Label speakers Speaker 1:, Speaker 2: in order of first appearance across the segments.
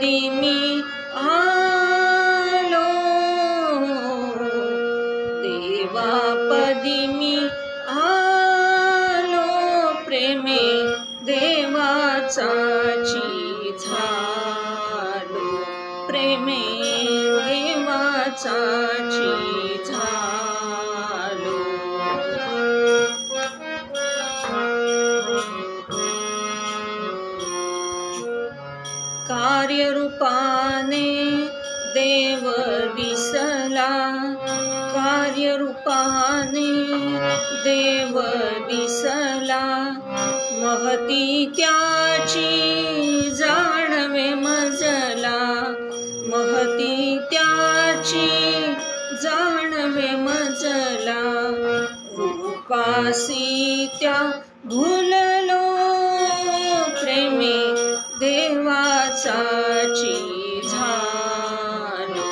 Speaker 1: देवापदी मी आलो? देवापदी मी आलो? प्रेमे देवाचाची झालो प्रेमे देवाचाची झालो कार्यरूपाने देव दिसला कार्यरूपाने देव दिसला महती त्याची जाणवे मजला. महती त्याची जाणवे मजला. रूपासी त्या भुललो साची झालो।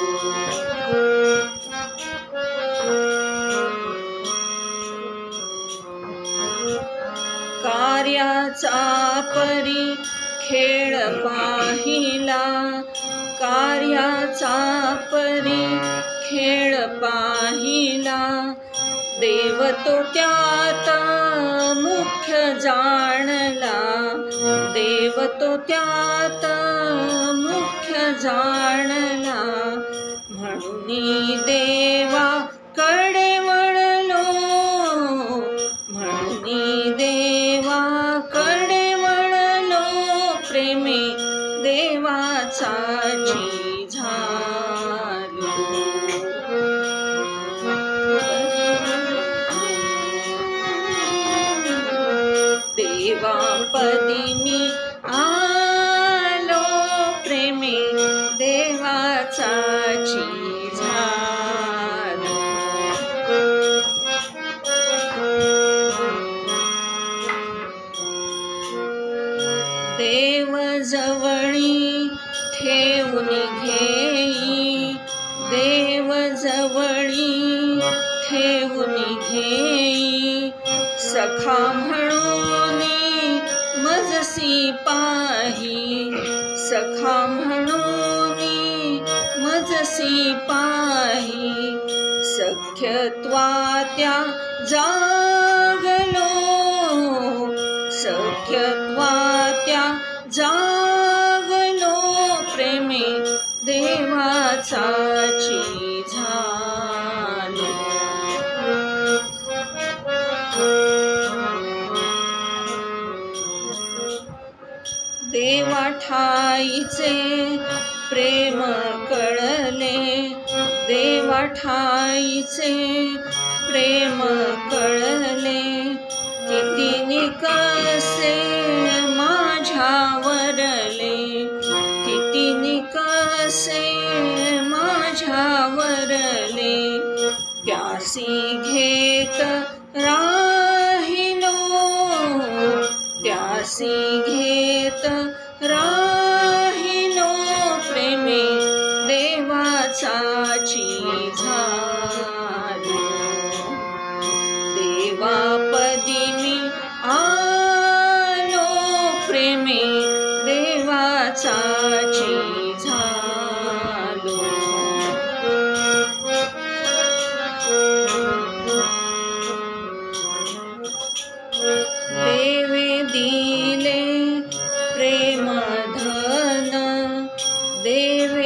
Speaker 1: कार्याचा परी खेळ पाहिला। कार्याचा परी खेळ पाहिला। देव तो त्यात मुख्य जाणला। देव तो त्यात जाणना णी देवा सखा म्हणून मजसी पाही। सखा म्हणून मजसी पाही सख्यत्वा त्या जागलो। सख्यत्वा त्या जागलो प्रेमे देवाचाची देवा ठाईचे प्रेम कळले. देवा ठाईचे प्रेम कळले. किती निकसे माझ्यावरले. किती निकसे माझ्यावरले. प्यासी घेत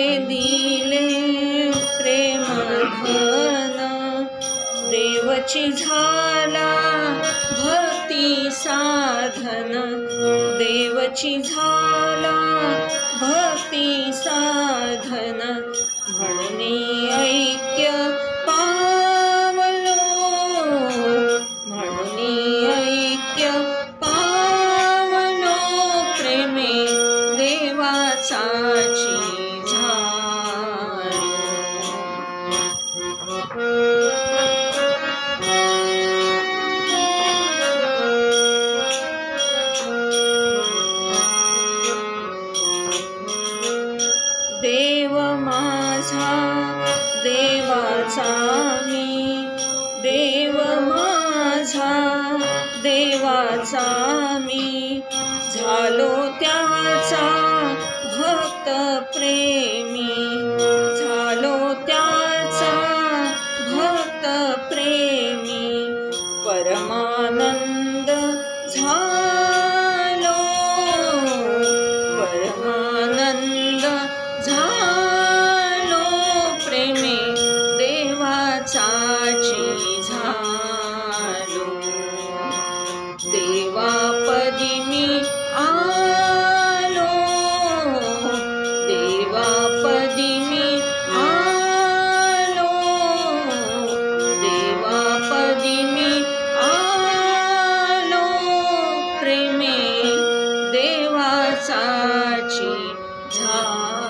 Speaker 1: दिले प्रेम घन देवची झाला भक्ती साधन. देवची झाला भक्ती साधन. म्हणणे देव माझा देवाचा मी. देव माझा देवाचा मी. झालो त्याचा भक्त प्रेमी देवासाची झा